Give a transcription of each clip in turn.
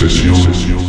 Sesión.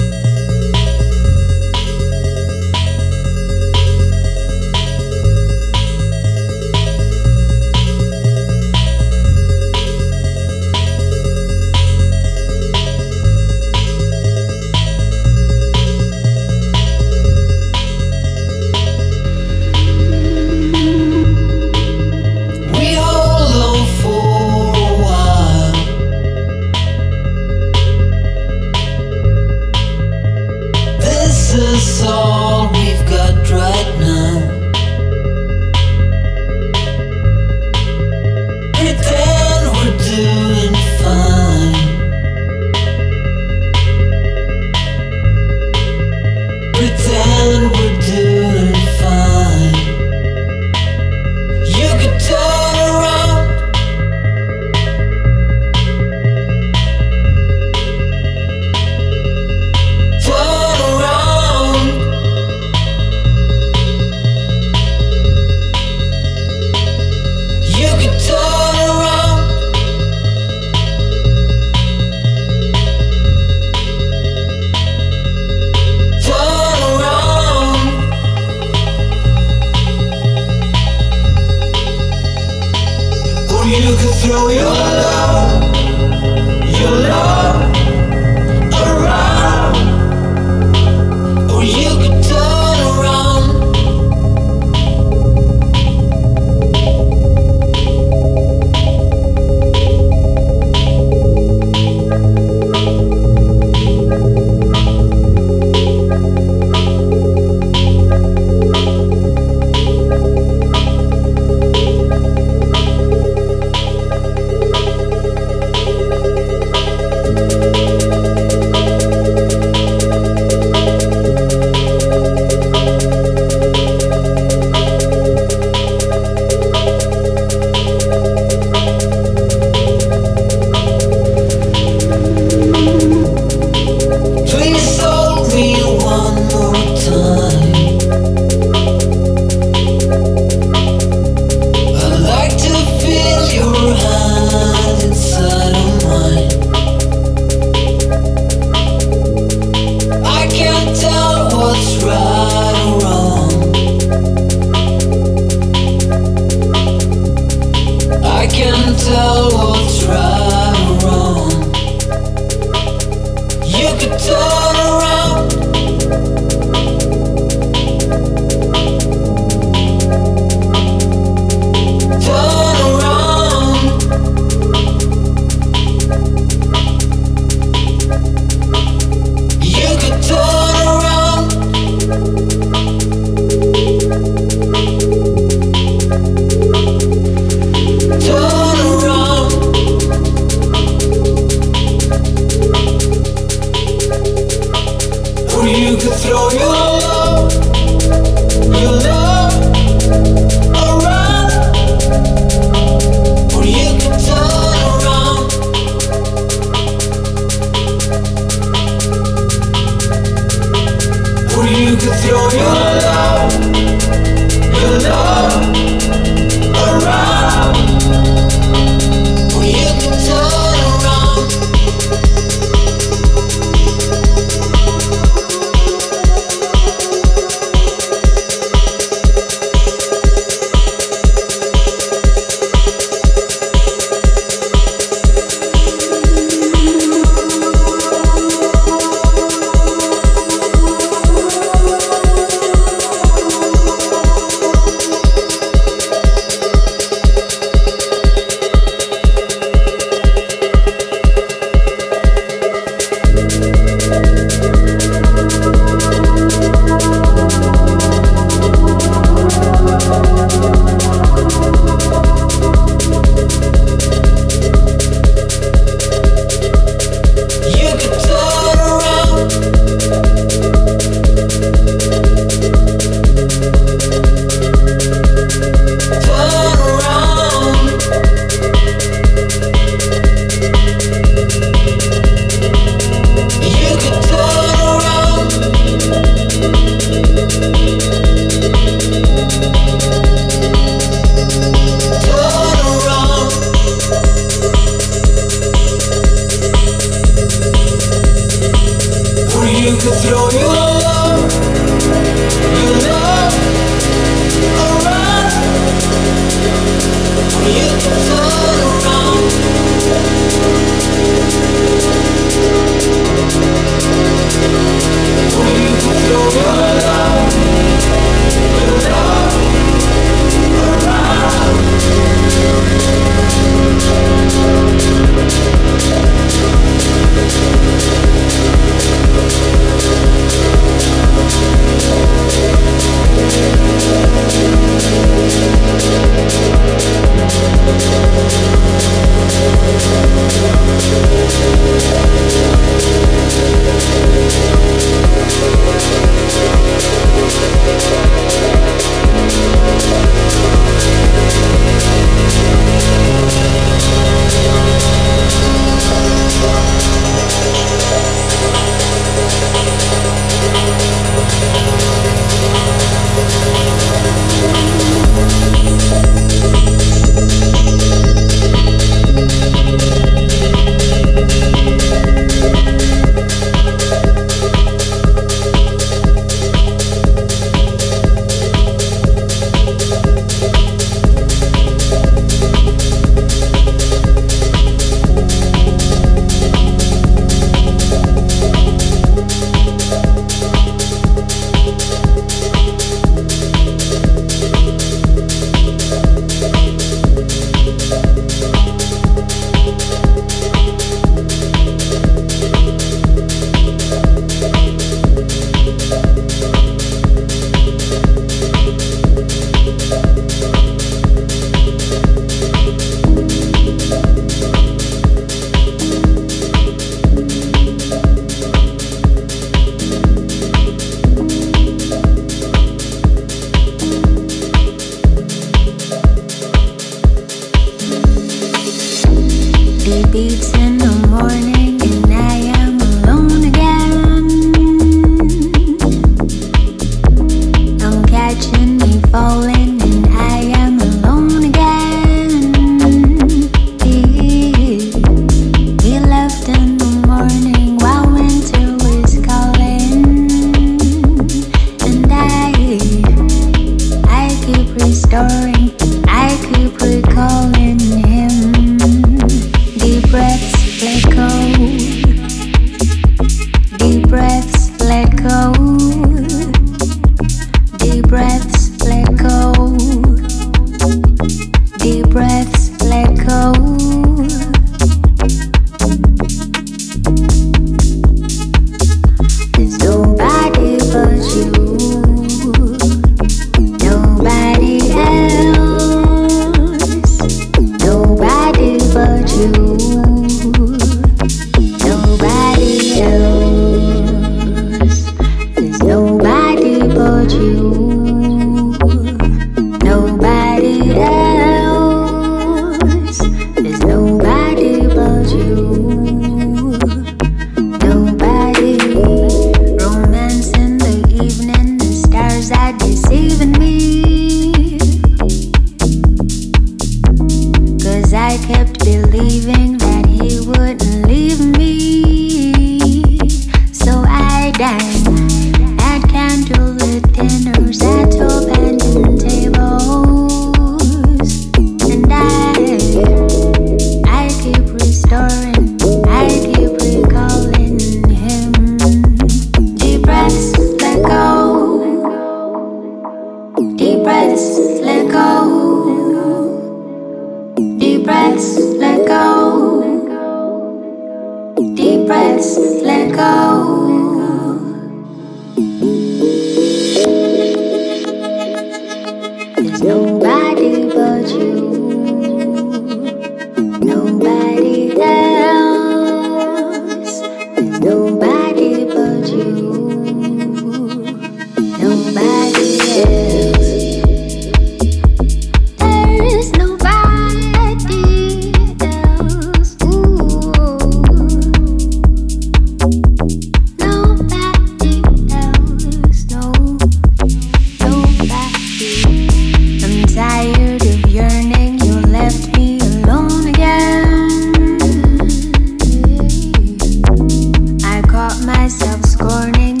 myself scorning.